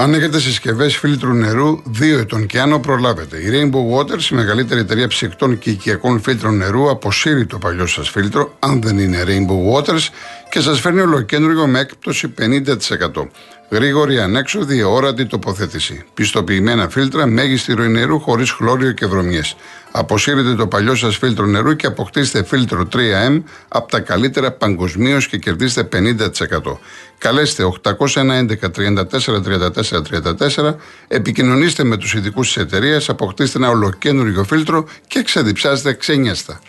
Αν έχετε συσκευές φίλτρου νερού 2 ετών και άνω, προλάβετε. Η Rainbow Waters, η μεγαλύτερη εταιρεία ψυκτών και οικιακών φίλτρων νερού, αποσύρει το παλιό σας φίλτρο, αν δεν είναι Rainbow Waters, και σας φέρνει ολοκέντρο με έκπτωση 50%. Γρήγορη, ανέξοδη, όρατη τοποθέτηση. Πιστοποιημένα φίλτρα, μέγιστη ροή νερού χωρίς χλώριο και βρωμιές. Αποσύρετε το παλιό σας φίλτρο νερού και αποκτήστε φίλτρο 3M από τα καλύτερα παγκοσμίως και κερδίστε 50%. Καλέστε 811 34 34 34, επικοινωνήστε με τους ειδικούς της εταιρείας, αποκτήστε ένα ολοκένουργιο φίλτρο και ξεδιψάστε ξένιαστα.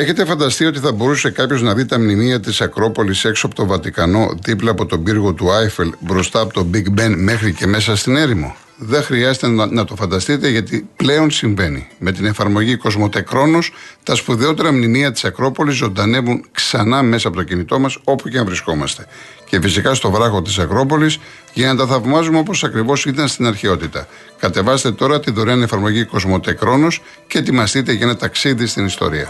Έχετε φανταστεί ότι θα μπορούσε κάποιος να δει τα μνημεία της Ακρόπολης έξω από το Βατικανό, δίπλα από τον πύργο του Άιφελ, μπροστά από το Big Ben μέχρι και μέσα στην έρημο; Δεν χρειάζεται να, το φανταστείτε γιατί πλέον συμβαίνει. Με την εφαρμογή Κοσμοτέ τα σπουδαιότερα μνημεία της Ακρόπολης ζωντανεύουν ξανά μέσα από το κινητό μας όπου και αν βρισκόμαστε. Και φυσικά στο βράχο της Ακρόπολης για να τα θαυμάζουμε όπως ακριβώς ήταν στην αρχαιότητα. Κατεβάστε τώρα τη δωρεάν εφαρμογή Κοσμοτέ και ετοιμαστείτε για ένα ταξίδι στην ιστορία.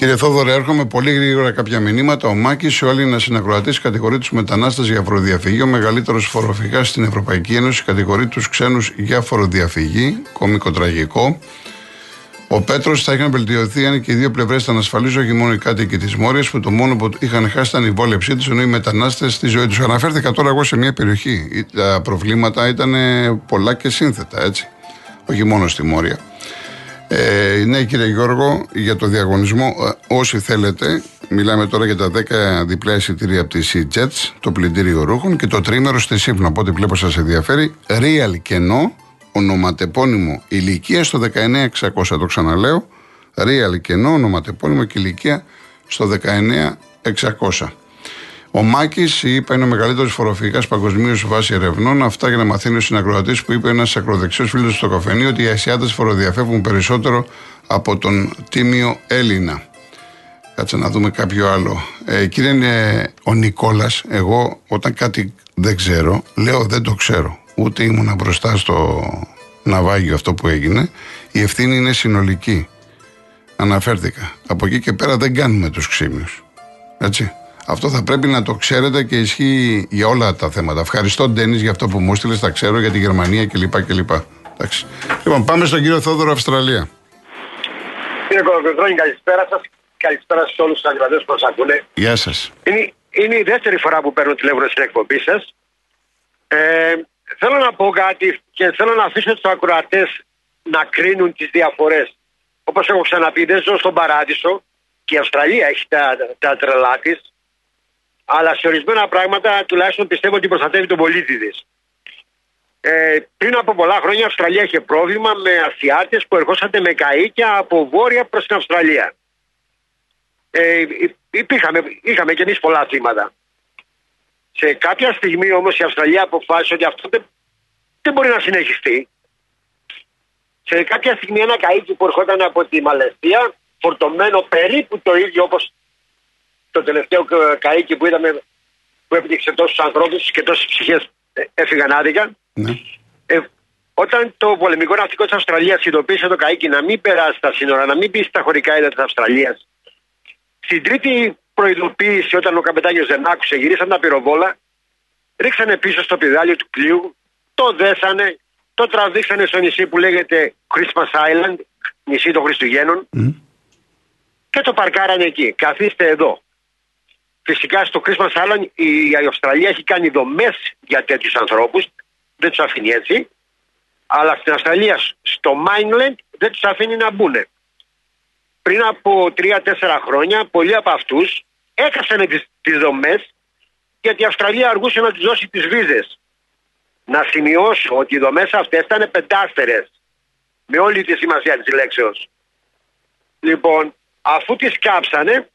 Κύριε Θόδωρε, έρχομαι πολύ γρήγορα κάποια μηνύματα. Ο Μάκης, ο Έλληνα συνακροατής, κατηγορεί του μετανάστε για φοροδιαφυγή. Ο μεγαλύτερος φοροφυγάς στην Ευρωπαϊκή Ένωση κατηγορεί τους ξένους για φοροδιαφυγή. Κομικό τραγικό. Ο Πέτρος θα είχαν βελτιωθεί αν και οι δύο πλευρές ήταν ασφαλείς, όχι μόνο οι κάτοικοι της Μόριας, που το μόνο που είχαν χάσει ήταν η βόλεψή τους, ενώ οι μετανάστες στη ζωή τους. Αναφέρθηκα τώρα εγώ σε μια περιοχή. Τα προβλήματα ήταν πολλά και σύνθετα, έτσι. Όχι μόνο στη Μόρια. Ε, ναι, κύριε Γιώργο, για το διαγωνισμό, ε, όσοι θέλετε, μιλάμε τώρα για τα 10 διπλά εισιτήρια από τη Sea-Jets, το πλυντήριο ρούχων και το τρίμερο στη ΣΥΠΝΑ. Από ό,τι βλέπω σας ενδιαφέρει. Real κενό, ονοματεπώνυμο ηλικία στο 19600. Το ξαναλέω. Real κενό, ονοματεπώνυμο και ηλικία στο 19600. Ο Μάκης, είπα, είναι ο μεγαλύτερος φοροφυγά παγκοσμίως βάσει ερευνών. Αυτά για να μαθαίνει ο συνακροατής που είπε ένας ακροδεξιός φίλος στο καφενείο ότι οι Ασιάτες φοροδιαφεύγουν περισσότερο από τον τίμιο Έλληνα. Κάτσε να δούμε κάποιο άλλο. Ε, κύριε ο Νικόλας, εγώ όταν κάτι δεν ξέρω, λέω δεν το ξέρω. Ούτε ήμουνα μπροστά στο ναυάγιο αυτό που έγινε. Η ευθύνη είναι συνολική. Αναφέρθηκα. Από εκεί και πέρα δεν κάνουμε τους ξύμιου. Έτσι. Αυτό θα πρέπει να το ξέρετε και ισχύει για όλα τα θέματα. Ευχαριστώ, Ντένις, για αυτό που μου έστειλε. Τα ξέρω για τη Γερμανία κλπ. κλπ. Εντάξει. Λοιπόν, πάμε στον κύριο Θόδωρο, Αυστραλία. Κύριε Κολοκοτρόνη, καλησπέρα σας. Καλησπέρα σε όλους τους αντιπαντέ που μας ακούνε. Γεια σας. Είναι, είναι η δεύτερη φορά που παίρνω τηλέφωνο στην εκπομπή σας. Ε, θέλω να πω κάτι και θέλω να αφήσω τους ακροατές να κρίνουν τις διαφορές. Όπως έχω ξαναπεί, δεν ζω στον παράδεισο και η Αυστραλία έχει τα, τα τρελά της αλλά σε ορισμένα πράγματα τουλάχιστον πιστεύω ότι προστατεύει τον πολίτη της. Ε, πριν από πολλά χρόνια η Αυστραλία είχε πρόβλημα με Ασιάτε που ερχόσατε με καΐκια από βόρεια προς την Αυστραλία. Ε, υπήρχαμε, είχαμε και εμείς πολλά θύματα. Σε κάποια στιγμή όμως η Αυστραλία αποφάσισε ότι αυτό δεν, δεν μπορεί να συνεχιστεί. Σε κάποια στιγμή ένα καΐκι που ερχόταν από τη Μαλαισία, φορτωμένο περίπου το ίδιο όπως το τελευταίο καίκι που είδαμε που έπνιξε τόσους ανθρώπους και τόσες ψυχές ε, έφυγαν άδικα. Ναι. Ε, όταν το πολεμικό ναυτικό της Αυστραλίας ειδοποίησε το καίκι να μην περάσει τα σύνορα, να μην μπει στα χωρικά έδρα της Αυστραλίας, στην τρίτη προειδοποίηση, όταν ο καπετάνιος δεν άκουσε, γυρίσαν τα πυροβόλα, ρίξανε πίσω στο πιδάλιο του πλοίου, το δέσανε, το τραβήξανε στο νησί που λέγεται Christmas Island, νησί των Χριστουγέννων, και το παρκάρανε εκεί. Καθίστε εδώ. Φυσικά στο Christmas Island η Αυστραλία έχει κάνει δομές για τέτοιους ανθρώπους. Δεν τους αφήνει έτσι. Αλλά στην Αυστραλία, στο Mainland, δεν τους αφήνει να μπουν. Πριν από 3-4 χρόνια, πολλοί από αυτούς έκασαν τις δομές γιατί η Αυστραλία αργούσε να τους δώσει τις βίζες. Να σημειώσω ότι οι δομές αυτές ήταν πεντάστερες. Με όλη τη σημασία της λέξεως. Λοιπόν, αφού τις κάψανε,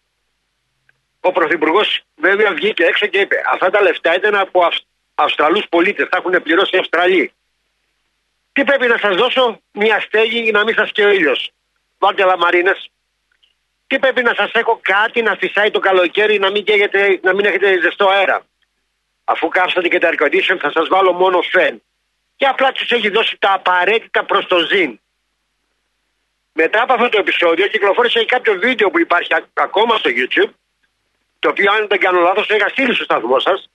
ο Πρωθυπουργός βέβαια βγήκε έξω και είπε: Αυτά τα λεφτά ήταν από Αυστραλούς πολίτες. Τα έχουν πληρώσει οι Αυστραλοί. Τι πρέπει να σας δώσω, μια στέγη για να μην σας και ο ήλιος. Βάλτε λαμαρίνες. Τι πρέπει να σας έχω κάτι να φυσάει το καλοκαίρι να μην, να μην έχετε ζεστό αέρα. Αφού κάψατε και τα air condition, θα σας βάλω μόνο φεν. και απλά τους έχει δώσει τα απαραίτητα προς το ζήν. Μετά από αυτό το επεισόδιο κυκλοφόρησε κάποιο βίντεο που υπάρχει ακόμα στο YouTube το οποίο αν δεν κάνω λάθος το είχα στείλει στο σταθμό σας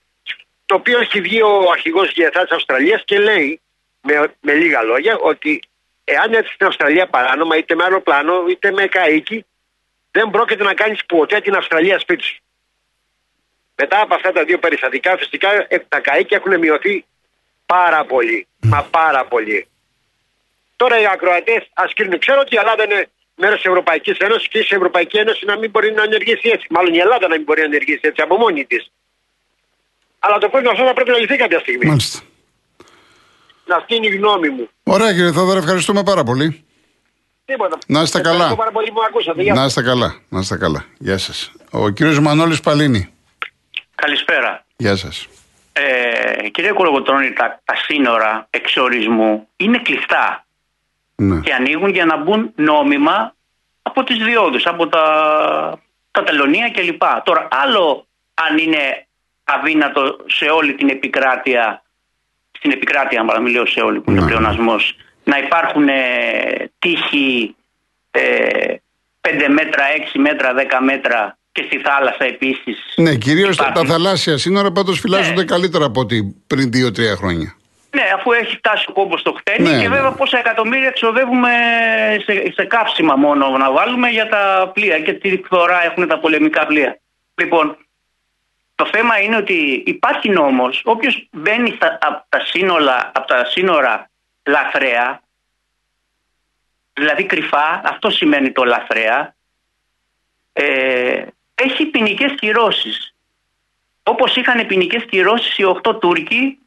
το οποίο έχει βγει ο αρχηγός ΓΕΘΑ της Αυστραλίας και λέει με, με λίγα λόγια ότι εάν έρθεις στην Αυστραλία παράνομα είτε με αεροπλάνο είτε με καίκι δεν πρόκειται να κάνεις ποτέ την Αυστραλία σπίτι σου. Μετά από αυτά τα δύο περιστατικά φυσικά ε, τα καίκια έχουν μειωθεί πάρα πολύ. Μα πάρα πολύ. Τώρα οι ακροατές ας κρίνουν. Ξέρω ότι η Ελλάδα είναι μέρος της Ευρωπαϊκής Ένωσης και η Ευρωπαϊκή Ένωση να μην μπορεί να ενεργήσει έτσι. Μάλλον η Ελλάδα να μην μπορεί να ενεργήσει έτσι από μόνη της. Αλλά το πρόβλημα αυτό θα πρέπει να λυθεί κάποια στιγμή. Μάλιστα. Αυτή είναι η γνώμη μου. Ωραία κύριε Θόδωρα, ευχαριστούμε πάρα πολύ. Τίποτα. Να είστε καλά. Ευχαριστώ πάρα πολύ που με ακούσατε. Γεια Να σας. είστε καλά. Να είστε καλά. Γεια σας. Ο κύριος Μανώλης Παλίνη. Καλησπέρα. Γεια σας. Ε, κύριε Κολογοτρώνη, τα, τα σύνορα εξορισμού είναι κλειστά Ναι. και ανοίγουν για να μπουν νόμιμα από τις διόδους, από τα, τα τελωνία κλπ. Τώρα, άλλο αν είναι αδύνατο σε όλη την επικράτεια, στην επικράτεια, μάλλον μην λέω σε όλη που είναι Ναι. πλεονασμός, να υπάρχουν ε, τείχοι ε, 5 μέτρα, 6 μέτρα, 10 μέτρα και στη θάλασσα επίσης. Ναι, κυρίως τα, υπάρχουν. τα θαλάσσια σύνορα πάντως φυλάσσονται Ναι. καλύτερα από ότι πριν 2-3 χρόνια. Ναι, αφού έχει φτάσει ο κόμπος στο χτένι Ναι, και ναι. βέβαια πόσα εκατομμύρια εξοδεύουμε σε, σε καύσιμα μόνο να βάλουμε για τα πλοία και τι φθορά έχουν τα πολεμικά πλοία. Λοιπόν, το θέμα είναι ότι υπάρχει νόμος, όποιος μπαίνει στα, από, τα σύνορα, από τα σύνορα λαθρέα, δηλαδή κρυφά, αυτό σημαίνει το λαθρέα, ε, έχει ποινικές κυρώσεις. Όπως είχαν ποινικές κυρώσεις οι 8 Τούρκοι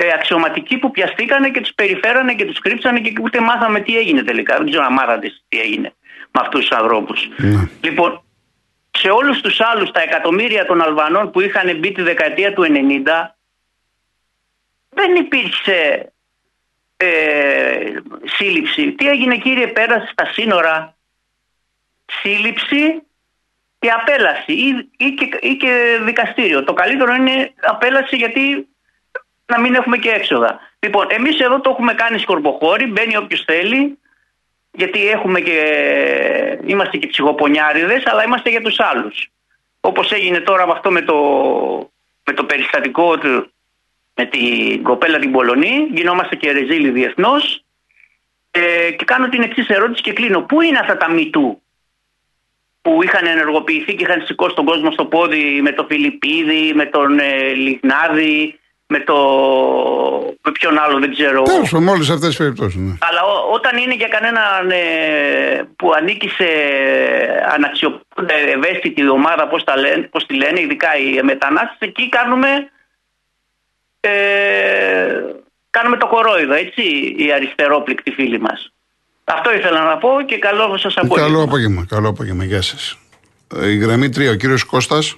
ε, αξιωματικοί που πιαστήκανε και τους περιφέρανε και τους κρύψανε και ούτε μάθαμε τι έγινε τελικά. Δεν ξέρω αν μάθατε τι έγινε με αυτούς τους ανθρώπους. Ναι. Λοιπόν, σε όλους τους άλλους τα εκατομμύρια των Αλβανών που είχαν μπει τη δεκαετία του 90, δεν υπήρξε ε, σύλληψη. Τι έγινε κύριε πέρασε στα σύνορα σύλληψη και απέλαση ή, ή, και, ή και δικαστήριο. Το καλύτερο είναι απέλαση γιατί να μην έχουμε και έξοδα. Λοιπόν, εμείς εδώ το έχουμε κάνει σκορποχώρη, μπαίνει όποιος θέλει, γιατί έχουμε και, είμαστε και ψυχοπονιάριδες, αλλά είμαστε για τους άλλους. Όπως έγινε τώρα με αυτό με το, με το περιστατικό του, με την κοπέλα την Πολωνή, γινόμαστε και ρεζίλοι διεθνώς. Ε, και κάνω την εξής ερώτηση και κλείνω. Πού είναι αυτά τα μητού που είχαν ενεργοποιηθεί και είχαν σηκώσει τον κόσμο στο πόδι με τον Φιλιππίδη, με τον ε, Λιγνάδη, με το. με ποιον άλλο δεν ξέρω. Τέλος πάντων, με όλες αυτές τις περιπτώσεις. Ναι. Αλλά ό- όταν είναι για κανέναν ε, που ανήκει σε αναξιοπρεπή ευαίσθητη ομάδα, πώς, τα λένε, πώς τη λένε, ειδικά οι μετανάστες, εκεί κάνουμε, ε, κάνουμε το κορόιδο, έτσι, οι αριστερόπληκτοι φίλοι μας. Αυτό ήθελα να πω και καλό σας απόγευμα. Καλό απόγευμα. Καλό απόγευμα. Γεια σας. Η γραμμή 3, ο κύριος Κώστας.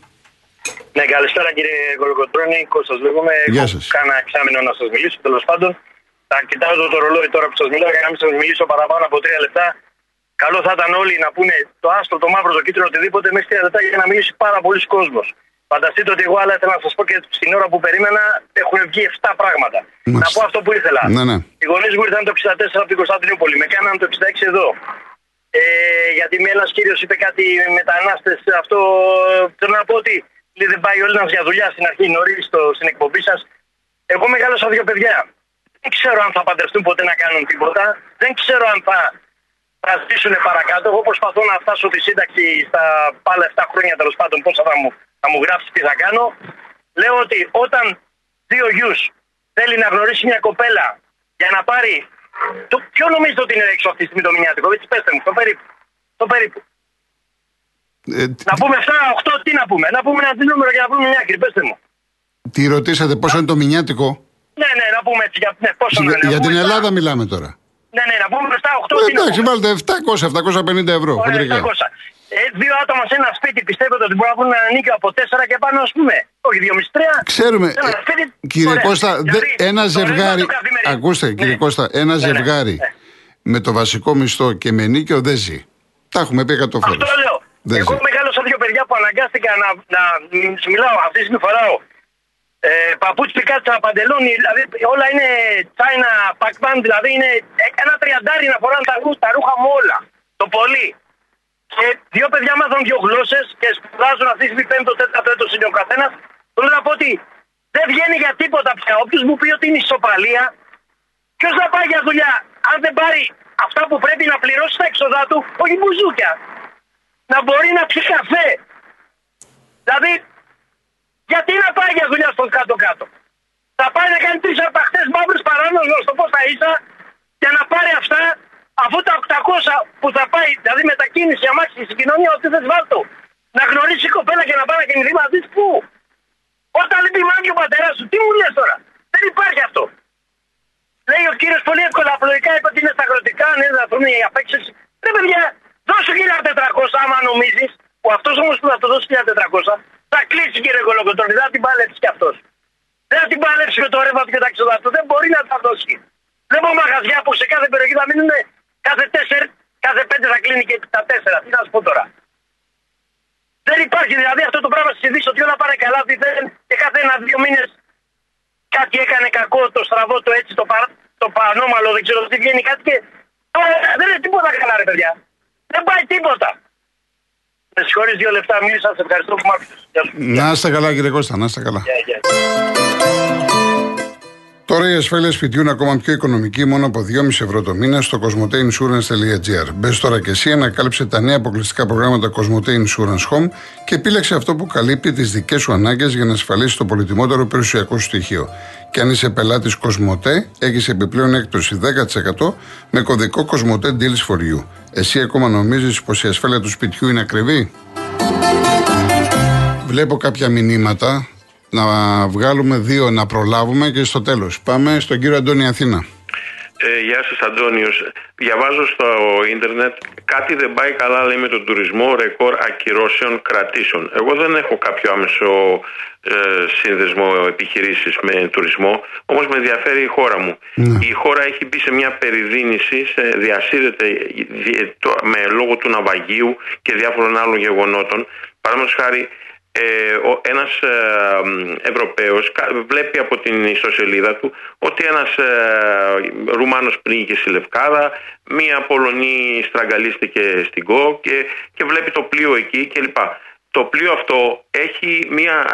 Ναι, καλησπέρα κύριε Κολοκοτρώνη. Κώστας λέγομαι. Γεια Έχω σας. Κάνα εξάμεινο να σας μιλήσω τέλος πάντων. Θα κοιτάζω το ρολόι τώρα που σας μιλάω για να μην σας μιλήσω παραπάνω από τρία λεπτά. Καλό θα ήταν όλοι να πούνε το άστρο, το μαύρο, το κίτρινο, οτιδήποτε μέσα τρία λεπτά για να μιλήσει πάρα πολλοί κόσμος. Φανταστείτε ότι εγώ άλλα ήθελα να σας πω και στην ώρα που περίμενα έχουν βγει 7 πράγματα. Μάλιστα. Να πω αυτό που ήθελα. Ναι, ναι. Οι γονείς μου ήρθαν το 64 από την Κωνσταντινούπολη. Με κάναν το 66 εδώ. Ε, γιατί με ένας κύριος είπε κάτι μετανάστες. Αυτό θέλω να πω ότι λέει, δεν πάει ο Έλληνα για δουλειά στην αρχή νωρίς στην εκπομπή σας. Εγώ μεγάλωσα δύο παιδιά. Δεν ξέρω αν θα παντρευτούν ποτέ να κάνουν τίποτα. Δεν ξέρω αν θα, θα ζήσουν παρακάτω. Εγώ προσπαθώ να φτάσω τη σύνταξη στα πάλα 7 χρόνια τέλος πάντων. Πόσα θα μου, θα μου γράψεις, τι θα κάνω. Λέω ότι όταν δύο γιους θέλει να γνωρίσει μια κοπέλα για να πάρει. Το, ποιο νομίζετε ότι είναι έξω αυτή τη στιγμή το μηνιάτικο, έτσι πέστε μου, το περίπου. Το περίπου. Ε, Να πούμε 7, 8, τι να πούμε. Να πούμε ένα τι νούμερο για να πούμε μια άκρη, πέστε μου. τι ρωτήσατε, πόσο είναι το μηνιάτικο; Ναι, ναι, να πούμε έτσι. Για, ναι, πόσο να Για, είναι, να για την πούμε Ελλάδα μιλάμε τώρα. Ναι, ναι, να πούμε 7, 8, Ε, τι να εντάξει, πούμε. βάλτε 700-750 ευρώ. Ωραία, χοντρικά. 700. Ε, δύο άτομα σε ένα σπίτι πιστεύετε ότι μπορούν να βρουν ένα νίκιο από 4 και πάνω, ας πούμε. Όχι, 2,5-3. Ξέρουμε, Ένα ε, σπίτι, κύριε ωραία. Κώστα, Δηλαδή, δε- ένα το ζευγάρι. ρεύμα το καθημερινό. Ακούστε, κύριε Ναι. Κώστα, ένα Ναι, ναι, ζευγάρι ναι. με το βασικό μισθό και με νίκιο δεν ζει. Τα έχουμε πει 100 φορέ. Αυτό λέω. Δεν Εγώ ζει. μεγάλωσα δύο παιδιά που αναγκάστηκα να, να, σου μιλάω αυτή τη στιγμή φοράω ε, παπούτσι κάτσα παντελόνι, δηλαδή όλα είναι China, Pac-Man, δηλαδή είναι ένα τριαντάρι να φοράνε τα, τα ρούχα μου όλα. Το πολύ. Και δύο παιδιά μάθαν δύο γλώσσες και σπουδάζουν αυτή τη πέμπτο, τέταρτο έτος είναι ο καθένας. Θέλω να πω ότι δεν βγαίνει για τίποτα πια. Όποιος μου πει ότι είναι ισοπαλία, ποιος θα πάει για δουλειά, αν δεν πάρει αυτά που πρέπει να πληρώσει τα έξοδά του, όχι μπουζούκια. Να μπορεί να πιει καφέ. Δηλαδή, γιατί να πάει για δουλειά στον κάτω-κάτω; Θα πάει να κάνει τρεις αρπαχτές μαύρε παράνομε, στο πώ θα ίσα, για να πάρει αυτά, αφού τα 800 που θα πάει, δηλαδή μετακίνηση αμάξι στην κοινωνία, ότι δεν βάλτο. Να γνωρίσει η κοπέλα και να πάει να κινηθεί μαζί πού. Όταν λείπει μάγκη ο πατέρας σου, τι μου λες τώρα; Δεν υπάρχει αυτό. Λέει ο κύριος πολύ εύκολα, απλοϊκά είπε ότι είναι στα αγροτικά, ναι, θα βρουν οι απέξεις. Δεν παιδιά, δώσου 1400 άμα νομίζεις, που αυτός όμως που θα το δώσει 1400, θα κλείσει κύριε Κολοκοτρόνη, δεν θα την παλέψει κι αυτός. Δεν θα την παλέψει με το ρεύμα του και τα ξεδά του. Δεν μπορεί να τα δώσει. Βλέπω μαγαζιά που σε κάθε περιοχή θα μείνουν κάθε τέσσερι, κάθε πέντε θα κλείνει και τα τέσσερα. Τι να σου πω τώρα. Δεν υπάρχει δηλαδή αυτό το πράγμα στις ειδήσεις ότι όλα πάνε καλά, ότι δεν και κάθε ένα-δύο μήνες κάτι έκανε κακό, το στραβό, το έτσι, το, παρα, το παρανόμαλο, δεν ξέρω τι βγαίνει κάτι και. Τώρα δεν είναι τίποτα καλά, ρε παιδιά. Δεν πάει τίποτα. Με συγχωρείς δύο λεπτά μίλησα, σε ευχαριστώ που μ' άκουσες. Να είστε καλά κύριε Κώστα, να είστε καλά. Yeah, yeah. Τώρα η ασφάλεια σπιτιού είναι ακόμα πιο οικονομική μόνο από 2,5 ευρώ το μήνα στο cosmoteinsurance.gr. Μπες τώρα και εσύ, ανακάλυψε τα νέα αποκλειστικά προγράμματα Cosmote Insurance Home και επίλεξε αυτό που καλύπτει τις δικές σου ανάγκες για να ασφαλίσεις το πολυτιμότερο περιουσιακό σου στοιχείο. Και αν είσαι πελάτης Cosmote, έχεις επιπλέον έκπτωση 10% με κωδικό Cosmote Deals for You. Εσύ ακόμα νομίζεις πως η ασφάλεια του σπιτιού είναι ακριβή; Βλέπω κάποια μηνύματα να βγάλουμε δύο να προλάβουμε και στο τέλος. Πάμε στον κύριο Αντώνη Αθήνα. Ε, γεια σας Αντώνιος. Διαβάζω στο ίντερνετ κάτι δεν πάει καλά λέει με τον τουρισμό, ρεκόρ ακυρώσεων κρατήσεων. Εγώ δεν έχω κάποιο άμεσο ε, σύνδεσμο επιχειρήσεις με τουρισμό, όμως με ενδιαφέρει η χώρα μου. Ναι. Η χώρα έχει μπει σε μια περιδίνηση, σε, διασύρεται δι- το- με λόγω του ναυαγίου και διάφορων άλλων γεγονότων. Παραδείγματος χάρη ε, ο, ένας ε, μ, Ευρωπαίος κα- βλέπει από την ιστοσελίδα του ότι ένας ε, Ρουμάνος πνίγηκε στη Λευκάδα, μία Πολωνή στραγγαλίστηκε στην ΚΟ και, και βλέπει το πλοίο εκεί κλπ. Το πλοίο αυτό έχει μία,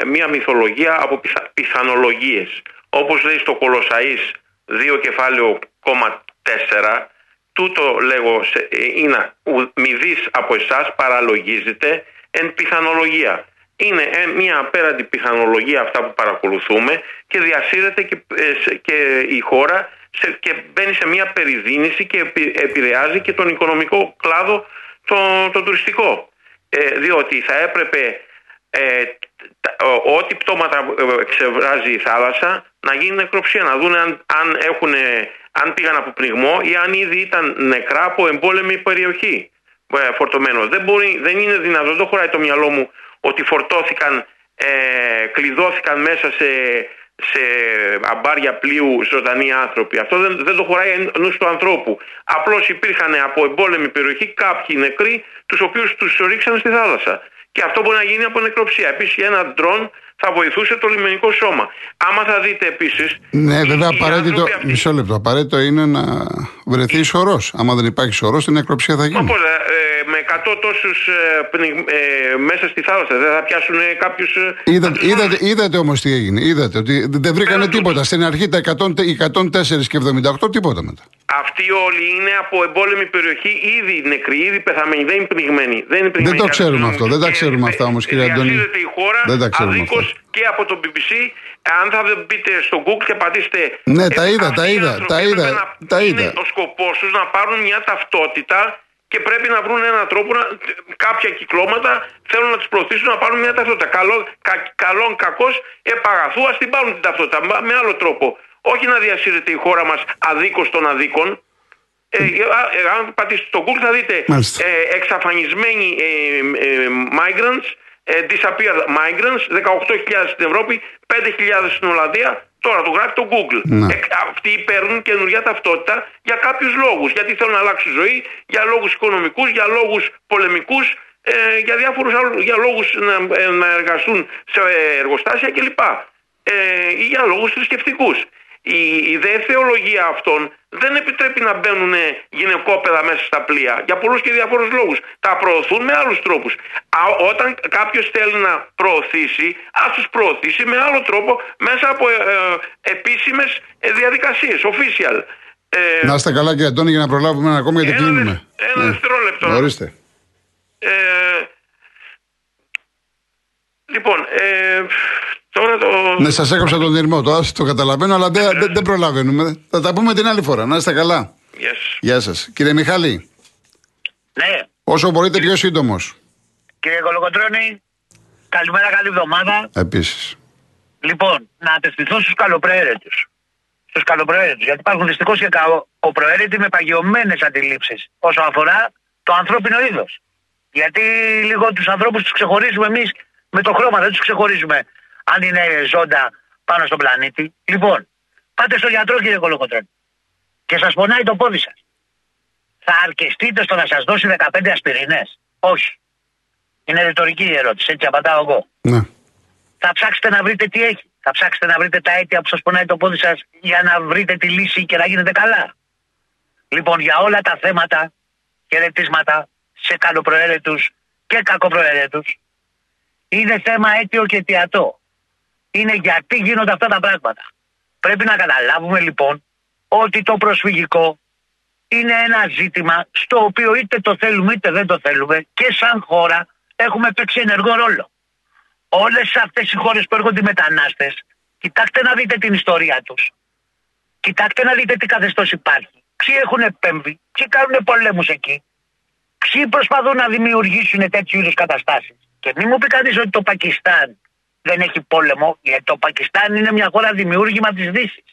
ε, μία μυθολογία από πιθα, πιθανολογίες. Όπως λέει στο Κολοσαΐς 2 κεφάλαιο κόμμα 4 τούτο λέγω σε, ε, είναι ου- μηδής από εσάς παραλογίζεται εν πιθανολογία. Είναι ε, μια απέραντη πιθανολογία αυτά που παρακολουθούμε και διασύρεται και, ε, σε- και η χώρα σε, και μπαίνει σε μια περιδίνηση και επι- επηρεάζει και τον οικονομικό κλάδο το, το τουριστικό. Ε, διότι θα έπρεπε ε, τα- ο- ό,τι πτώματα ε, ξεβράζει η θάλασσα να γίνει νεκροψία, να δουν αν, αν, έχουνε, αν πήγαν από πνιγμό ή αν ήδη ήταν νεκρά από εμπόλεμη περιοχή ε, φορτωμένος. Δεν, μπορεί, δεν είναι δυνατόν, δεν χωράει το μυαλό μου ότι φορτώθηκαν, ε, κλειδώθηκαν μέσα σε, σε αμπάρια πλοίου ζωντανοί άνθρωποι. Αυτό δεν, δεν το χωράει νους του ανθρώπου. Απλώς υπήρχαν από εμπόλεμη περιοχή κάποιοι νεκροί τους οποίους τους ρίξαν στη θάλασσα. Και αυτό μπορεί να γίνει από νεκροψία. Επίσης ένα ντρόν θα βοηθούσε το λιμενικό σώμα. Άμα θα δείτε επίσης... Ναι, οι- βέβαια οι απαραίτητο. άνθρωποι αυτοί- Μισό λεπτό. Απαραίτητο είναι να βρεθεί σωρός. Άμα δεν υπάρχει σωρός, την νεκροψία θα Μα γίνει. πώς, ε, ε, με 100 τόσους ε, πνιγ- ε, μέσα στη θάλασσα δεν θα πιάσουν ε, κάποιους... ε, Είδατε, κάποιους είδατε, άλλους. είδατε όμως τι έγινε. Είδατε ότι δεν βρήκανε Πέρα του- τίποτα. Στην αρχή τα 100, οι 104 και 78 τίποτα μετά. Αυτοί όλοι είναι από εμπόλεμη περιοχή ήδη νεκροί, ήδη πεθαμένοι, δεν είναι πνιγμένοι. Δεν, είναι πνιγμένοι το ξέρουμε Συγγνώμη. αυτό, δεν τα Και ξέρουμε αυτά όμως, κύριε Αντώνη. Διασύρεται η χώρα Δεν τα ξέρουμε αδίκως αυτά. και από το BBC. Αν θα μπείτε στο Google και πατήσετε... Ναι, τα ε, είδα, αυτοί τα οι είδα, άνθρωποι τα είδα, έπρεπε να- τα είναι είδα. ο σκοπός τους να πάρουν μια ταυτότητα και πρέπει να βρουν έναν τρόπο να, κάποια κυκλώματα θέλουν να τους προωθήσουν να πάρουν μια ταυτότητα. Καλό, κα, καλόν κακός επαγαθού ας την πάρουν την ταυτότητα με- με άλλο τρόπο. Όχι να διασύρεται η χώρα μας αδίκως των αδίκων. Ε, ε, ε, αν πατήσετε στο Google θα δείτε Μάλιστα. ε, εξαφανισμένοι ε, ε, migrants, ε, disappeared migrants, 18.000 στην Ευρώπη, 5.000 στην Ολλανδία. Τώρα το γράφει το Google. Ναι. Ε, αυτοί παίρνουν καινούργια ταυτότητα για κάποιους λόγους. Γιατί θέλουν να αλλάξουν ζωή, για λόγους οικονομικούς, για λόγους πολεμικούς, ε, για διάφορους άλλους για λόγους να, ε, να εργαστούν σε εργοστάσια κλπ. ε, για λόγους θρησκευτικούς. Η, η δε θεολογία αυτών δεν επιτρέπει να μπαίνουν γυναικόπαιδα μέσα στα πλοία για πολλούς και διαφόρους λόγους. Τα προωθούν με άλλους τρόπους. όταν κάποιος θέλει να προωθήσει, ας τους προωθήσει με άλλο τρόπο μέσα από ε, ε επίσημες ε, διαδικασίες, official. Ε, να είστε καλά κύριε Αντώνη για να προλάβουμε ένα ακόμα γιατί κλείνουμε. Ένα ναι. δευτερόλεπτο. Ορίστε. Ε, λοιπόν, ε, τώρα το... Ναι, σας έκαψα τον ήρμο, το, το καταλαβαίνω, αλλά δεν, δεν, δεν προλαβαίνουμε. Θα τα πούμε την άλλη φορά. Να είστε καλά. Yes. Γεια σας. Κύριε Μιχάλη. Ναι. Όσο μπορείτε πιο σύντομος. Κύριε Κολοκοτρώνη, καλημέρα, καλή εβδομάδα. Επίσης. Λοιπόν, να απευθυνθώ στους καλοπροαίρετους στους καλοπροαίρετους. Γιατί υπάρχουν δυστυχώς και κακοπροαίρετοι με παγιωμένες αντιλήψεις όσον αφορά το ανθρώπινο είδος. Γιατί λίγο τους ανθρώπους τους ξεχωρίζουμε εμείς με το χρώμα, δεν τους ξεχωρίζουμε αν είναι ζώντα πάνω στον πλανήτη. Λοιπόν, πάτε στον γιατρό κύριε Κολοκοτρόνη και σας πονάει το πόδι σας. Θα αρκεστείτε στο να σας δώσει 15 ασπιρινέ. Όχι. Είναι ρητορική η ερώτηση, έτσι απαντάω εγώ. Ναι. Θα ψάξετε να βρείτε τι έχει. Θα ψάξετε να βρείτε τα αίτια που σας πονάει το πόδι σας για να βρείτε τη λύση και να γίνετε καλά. Λοιπόν, για όλα τα θέματα χαιρετίσματα σε καλοπροαίρετους και κακοπροαίρετους είναι θέμα αίτιο και αιτιατό. Είναι γιατί γίνονται αυτά τα πράγματα. Πρέπει να καταλάβουμε λοιπόν ότι το προσφυγικό είναι ένα ζήτημα στο οποίο είτε το θέλουμε είτε δεν το θέλουμε και σαν χώρα έχουμε παίξει ενεργό ρόλο όλες αυτές οι χώρες που έρχονται οι μετανάστες, κοιτάξτε να δείτε την ιστορία τους. Κοιτάξτε να δείτε τι καθεστώς υπάρχει. Ποιοι έχουν επέμβει, ποιοι κάνουν πολέμους εκεί. Ποιοι προσπαθούν να δημιουργήσουν τέτοιου είδους καταστάσεις. Και μην μου πει κανείς ότι το Πακιστάν δεν έχει πόλεμο, γιατί το Πακιστάν είναι μια χώρα δημιούργημα της Δύσης.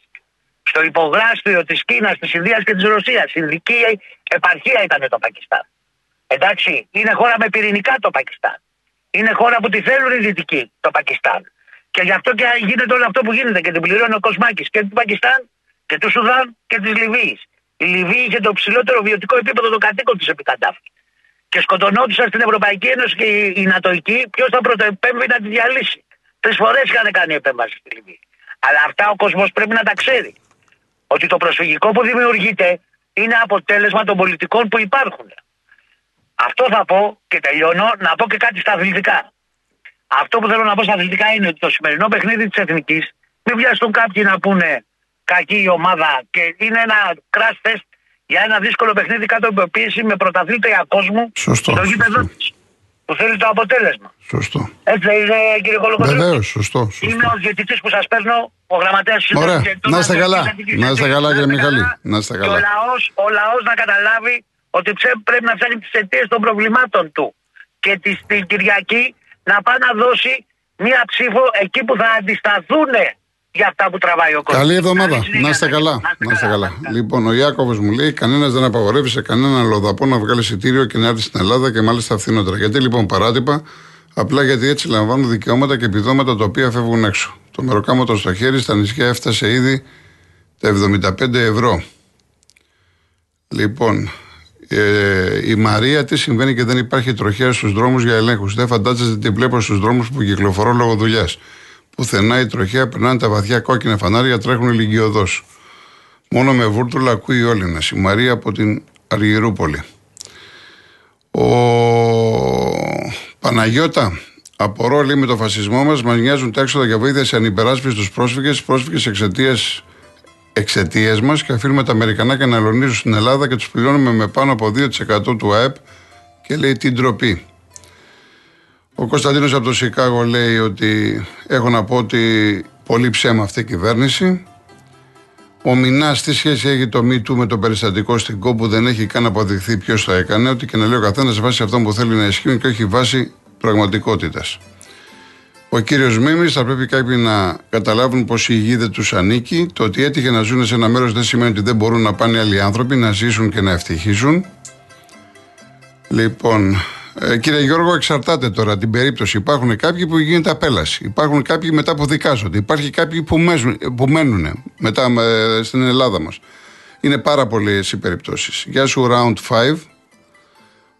Στο υπογράστριο της Κίνας, της Ινδίας και της Ρωσίας. Ινδική επαρχία ήταν το Πακιστάν. Εντάξει, είναι χώρα με πυρηνικά το Πακιστάν. Είναι χώρα που τη θέλουν οι Δυτικοί, το Πακιστάν. Και γι' αυτό και γίνεται όλο αυτό που γίνεται και την πληρώνει ο Κοσμάκης και του Πακιστάν και του Σουδάν και της Λιβύης. Η Λιβύη είχε το ψηλότερο βιωτικό επίπεδο των κατοίκων της επί Και σκοτωνόντουσαν στην Ευρωπαϊκή Ένωση και οι Νατοικοί, ποιος θα πρωτοεπέμβει να τη διαλύσει. Τρεις φορές είχαν κάνει επέμβαση στη Λιβύη. Αλλά αυτά ο κόσμος πρέπει να τα ξέρει. Ότι το προσφυγικό που δημιουργείται είναι αποτέλεσμα των πολιτικών που υπάρχουν. Αυτό θα πω και τελειώνω, να πω και κάτι στα αθλητικά. Αυτό που θέλω να πω στα αθλητικά είναι ότι το σημερινό παιχνίδι της Εθνικής μην βιαστούν κάποιοι να πούνε κακή η ομάδα και είναι ένα crash test για ένα δύσκολο παιχνίδι κάτω από πίεση με πρωταθλήτρια κόσμου σωστό, στο γήπεδο που θέλεις το αποτέλεσμα. Σωστό. Έτσι είναι κύριε Κολοκοτρόνη. Βεβαίως, σωστό, σωστό. Είμαι ο διαιτητή που σας παίρνω, ο γραμματέας τη Ωραία. Να είστε καλά. Να είστε καλά, κύριε Μιχαλή. Να είστε καλά. Ο λαός να καταλάβει ότι πρέπει να ψάχνει τις αιτίες των προβλημάτων του. Και την Κυριακή να πάει να δώσει μία ψήφο εκεί που θα αντισταθούν για αυτά που τραβάει ο κόσμος. Καλή εβδομάδα. Να είστε καλά. Να είστε καλά. Λοιπόν, ο Ιάκωβος μου λέει: Κανένας δεν απαγορεύει σε κανέναν λοδαπό να βγάλει εισιτήριο και να έρθει στην Ελλάδα και μάλιστα φθηνότερα. Γιατί λοιπόν παράτυπα, απλά γιατί έτσι λαμβάνουν δικαιώματα και επιδόματα τα οποία φεύγουν έξω. Το μεροκάματο στο χέρι στα νησιά έφτασε ήδη τα 75 ευρώ. Λοιπόν, ε, η Μαρία, τι συμβαίνει και δεν υπάρχει τροχέα στους δρόμους για ελέγχους. Δεν φαντάζεστε τι βλέπω στους δρόμους που κυκλοφορώ λόγω δουλειάς. Πουθενά η τροχέα περνάνε τα βαθιά κόκκινα φανάρια, τρέχουν ηλικιωδώς. Μόνο με βούρτουλα ακούει όλοι μα. Η Μαρία από την Αργυρούπολη. Ο Παναγιώτα, απορώ λέει με το φασισμό μας, μας νοιάζουν τα έξοδα για βοήθεια σε ανυπεράσπιστους πρόσφυγες, πρόσφυγες εξαιτίας εξαιτίας μας και αφήνουμε τα Αμερικανάκια να αλωνίζουν στην Ελλάδα και τους πληρώνουμε με πάνω από 2% του ΑΕΠ και λέει την ντροπή. Ο Κωνσταντίνος από το Σικάγο λέει ότι έχω να πω ότι πολύ ψέμα αυτή η κυβέρνηση. Ο Μινάς, τι σχέση έχει το μη του με το περιστατικό στην κόπου δεν έχει καν αποδειχθεί ποιος το έκανε. Ότι και να λέει ο καθένας βάσει αυτό που θέλει να ισχύουν και όχι βάσει πραγματικότητας. Ο κύριος Μίμης θα πρέπει κάποιοι να καταλάβουν πως η γη δεν τους ανήκει. Το ότι έτυχε να ζουν σε ένα μέρος δεν σημαίνει ότι δεν μπορούν να πάνε άλλοι άνθρωποι να ζήσουν και να ευτυχίζουν. Λοιπόν, ε, κύριε Γιώργο, εξαρτάται τώρα την περίπτωση. Υπάρχουν κάποιοι που γίνεται απέλαση. Υπάρχουν κάποιοι μετά που δικάζονται. Υπάρχει κάποιοι που, μέζουν, που μένουν μετά ε, στην Ελλάδα μας. Είναι πάρα πολλές οι περιπτώσεις. Γεια σου, Round 5.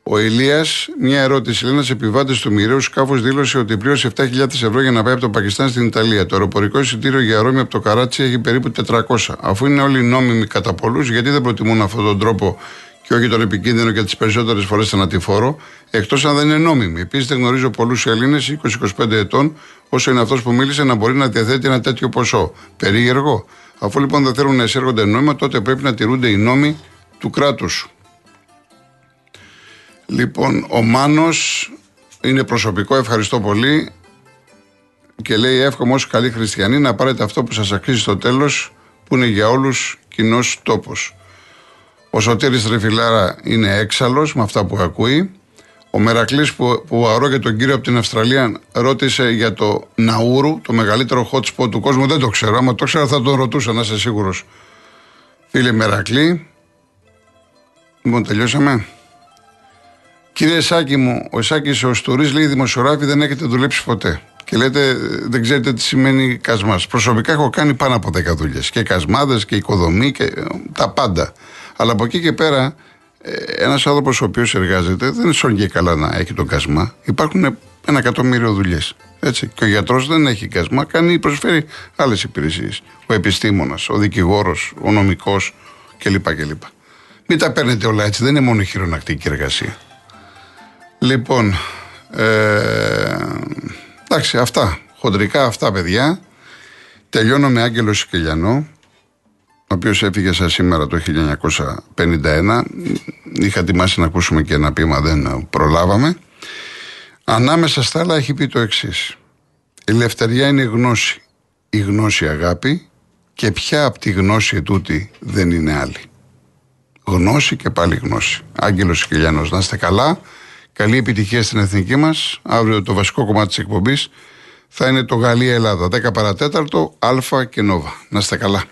Ο Ηλίας, μια ερώτηση. Ένας επιβάτης του μοιραίους σκάφου δήλωσε ότι πλήρωσε 7.000 ευρώ για να πάει από το Πακιστάν στην Ιταλία. Το αεροπορικό εισιτήριο για Ρώμη από το Καράτσι έχει περίπου 400. Αφού είναι όλοι νόμιμοι κατά πολλούς, γιατί δεν προτιμούν αυτόν τον τρόπο και όχι τον επικίνδυνο και τις περισσότερες φορές θανατηφόρο, εκτός αν δεν είναι νόμιμοι. Επίσης, δεν γνωρίζω πολλούς Έλληνες 20-25 ετών, όσο είναι αυτός που μίλησε, να μπορεί να διαθέτει ένα τέτοιο ποσό. Περίεργο. Αφού λοιπόν δεν θέλουν να εισέρχονται νόημα, τότε πρέπει να τηρούνται οι νόμοι του κράτους. Λοιπόν, ο Μάνος είναι προσωπικό, ευχαριστώ πολύ και λέει εύχομαι όσοι καλοί χριστιανοί να πάρετε αυτό που σας αξίζει στο τέλος που είναι για όλους κοινός τόπος. Ο Σωτήρης Τρεφιλάρα είναι έξαλλος με αυτά που ακούει. Ο Μερακλής που, που και τον κύριο από την Αυστραλία ρώτησε για το Ναούρου, το μεγαλύτερο hot spot του κόσμου. Δεν το ξέρω, άμα το ξέρω θα τον ρωτούσα, να είσαι σίγουρος. Φίλε Μερακλή, λοιπόν τελειώσαμε. Κύριε Σάκη μου, ο Σάκης ο Στουρής λέει: Δημοσιογράφοι δεν έχετε δουλέψει ποτέ. Και λέτε, δεν ξέρετε τι σημαίνει κασμάς. Προσωπικά έχω κάνει πάνω από 10 δουλειές. Και κασμάδες και οικοδομή και ε, τα πάντα. Αλλά από εκεί και πέρα, ε, ένας άνθρωπος ο οποίος εργάζεται δεν είναι σόν και καλά να έχει τον κασμά. Υπάρχουν ένα εκατομμύριο δουλειές. Έτσι. Και ο γιατρός δεν έχει κασμά, κάνει, προσφέρει άλλες υπηρεσίες. Ο επιστήμονας, ο δικηγόρος, ο νομικός κλπ. Μην τα παίρνετε όλα έτσι, δεν είναι μόνο η χειρονακτική εργασία. Λοιπόν, ε, εντάξει, αυτά. Χοντρικά αυτά, παιδιά. Τελειώνω με Άγγελο Σικελιανό, ο οποίος έφυγε σας σήμερα το 1951. Είχα ετοιμάσει να ακούσουμε και ένα πείμα, δεν προλάβαμε. Ανάμεσα στα άλλα έχει πει το εξής. Η ελευθερία είναι γνώση. Η γνώση αγάπη και ποια από τη γνώση ετούτη δεν είναι άλλη. Γνώση και πάλι γνώση. Άγγελος Σικελιανός, να είστε καλά. Καλή επιτυχία στην εθνική μας. Αύριο το βασικό κομμάτι της εκπομπής θα είναι το Γαλλία-Ελλάδα. 10 παρατέταρτο, Α και Νόβα. Να είστε καλά.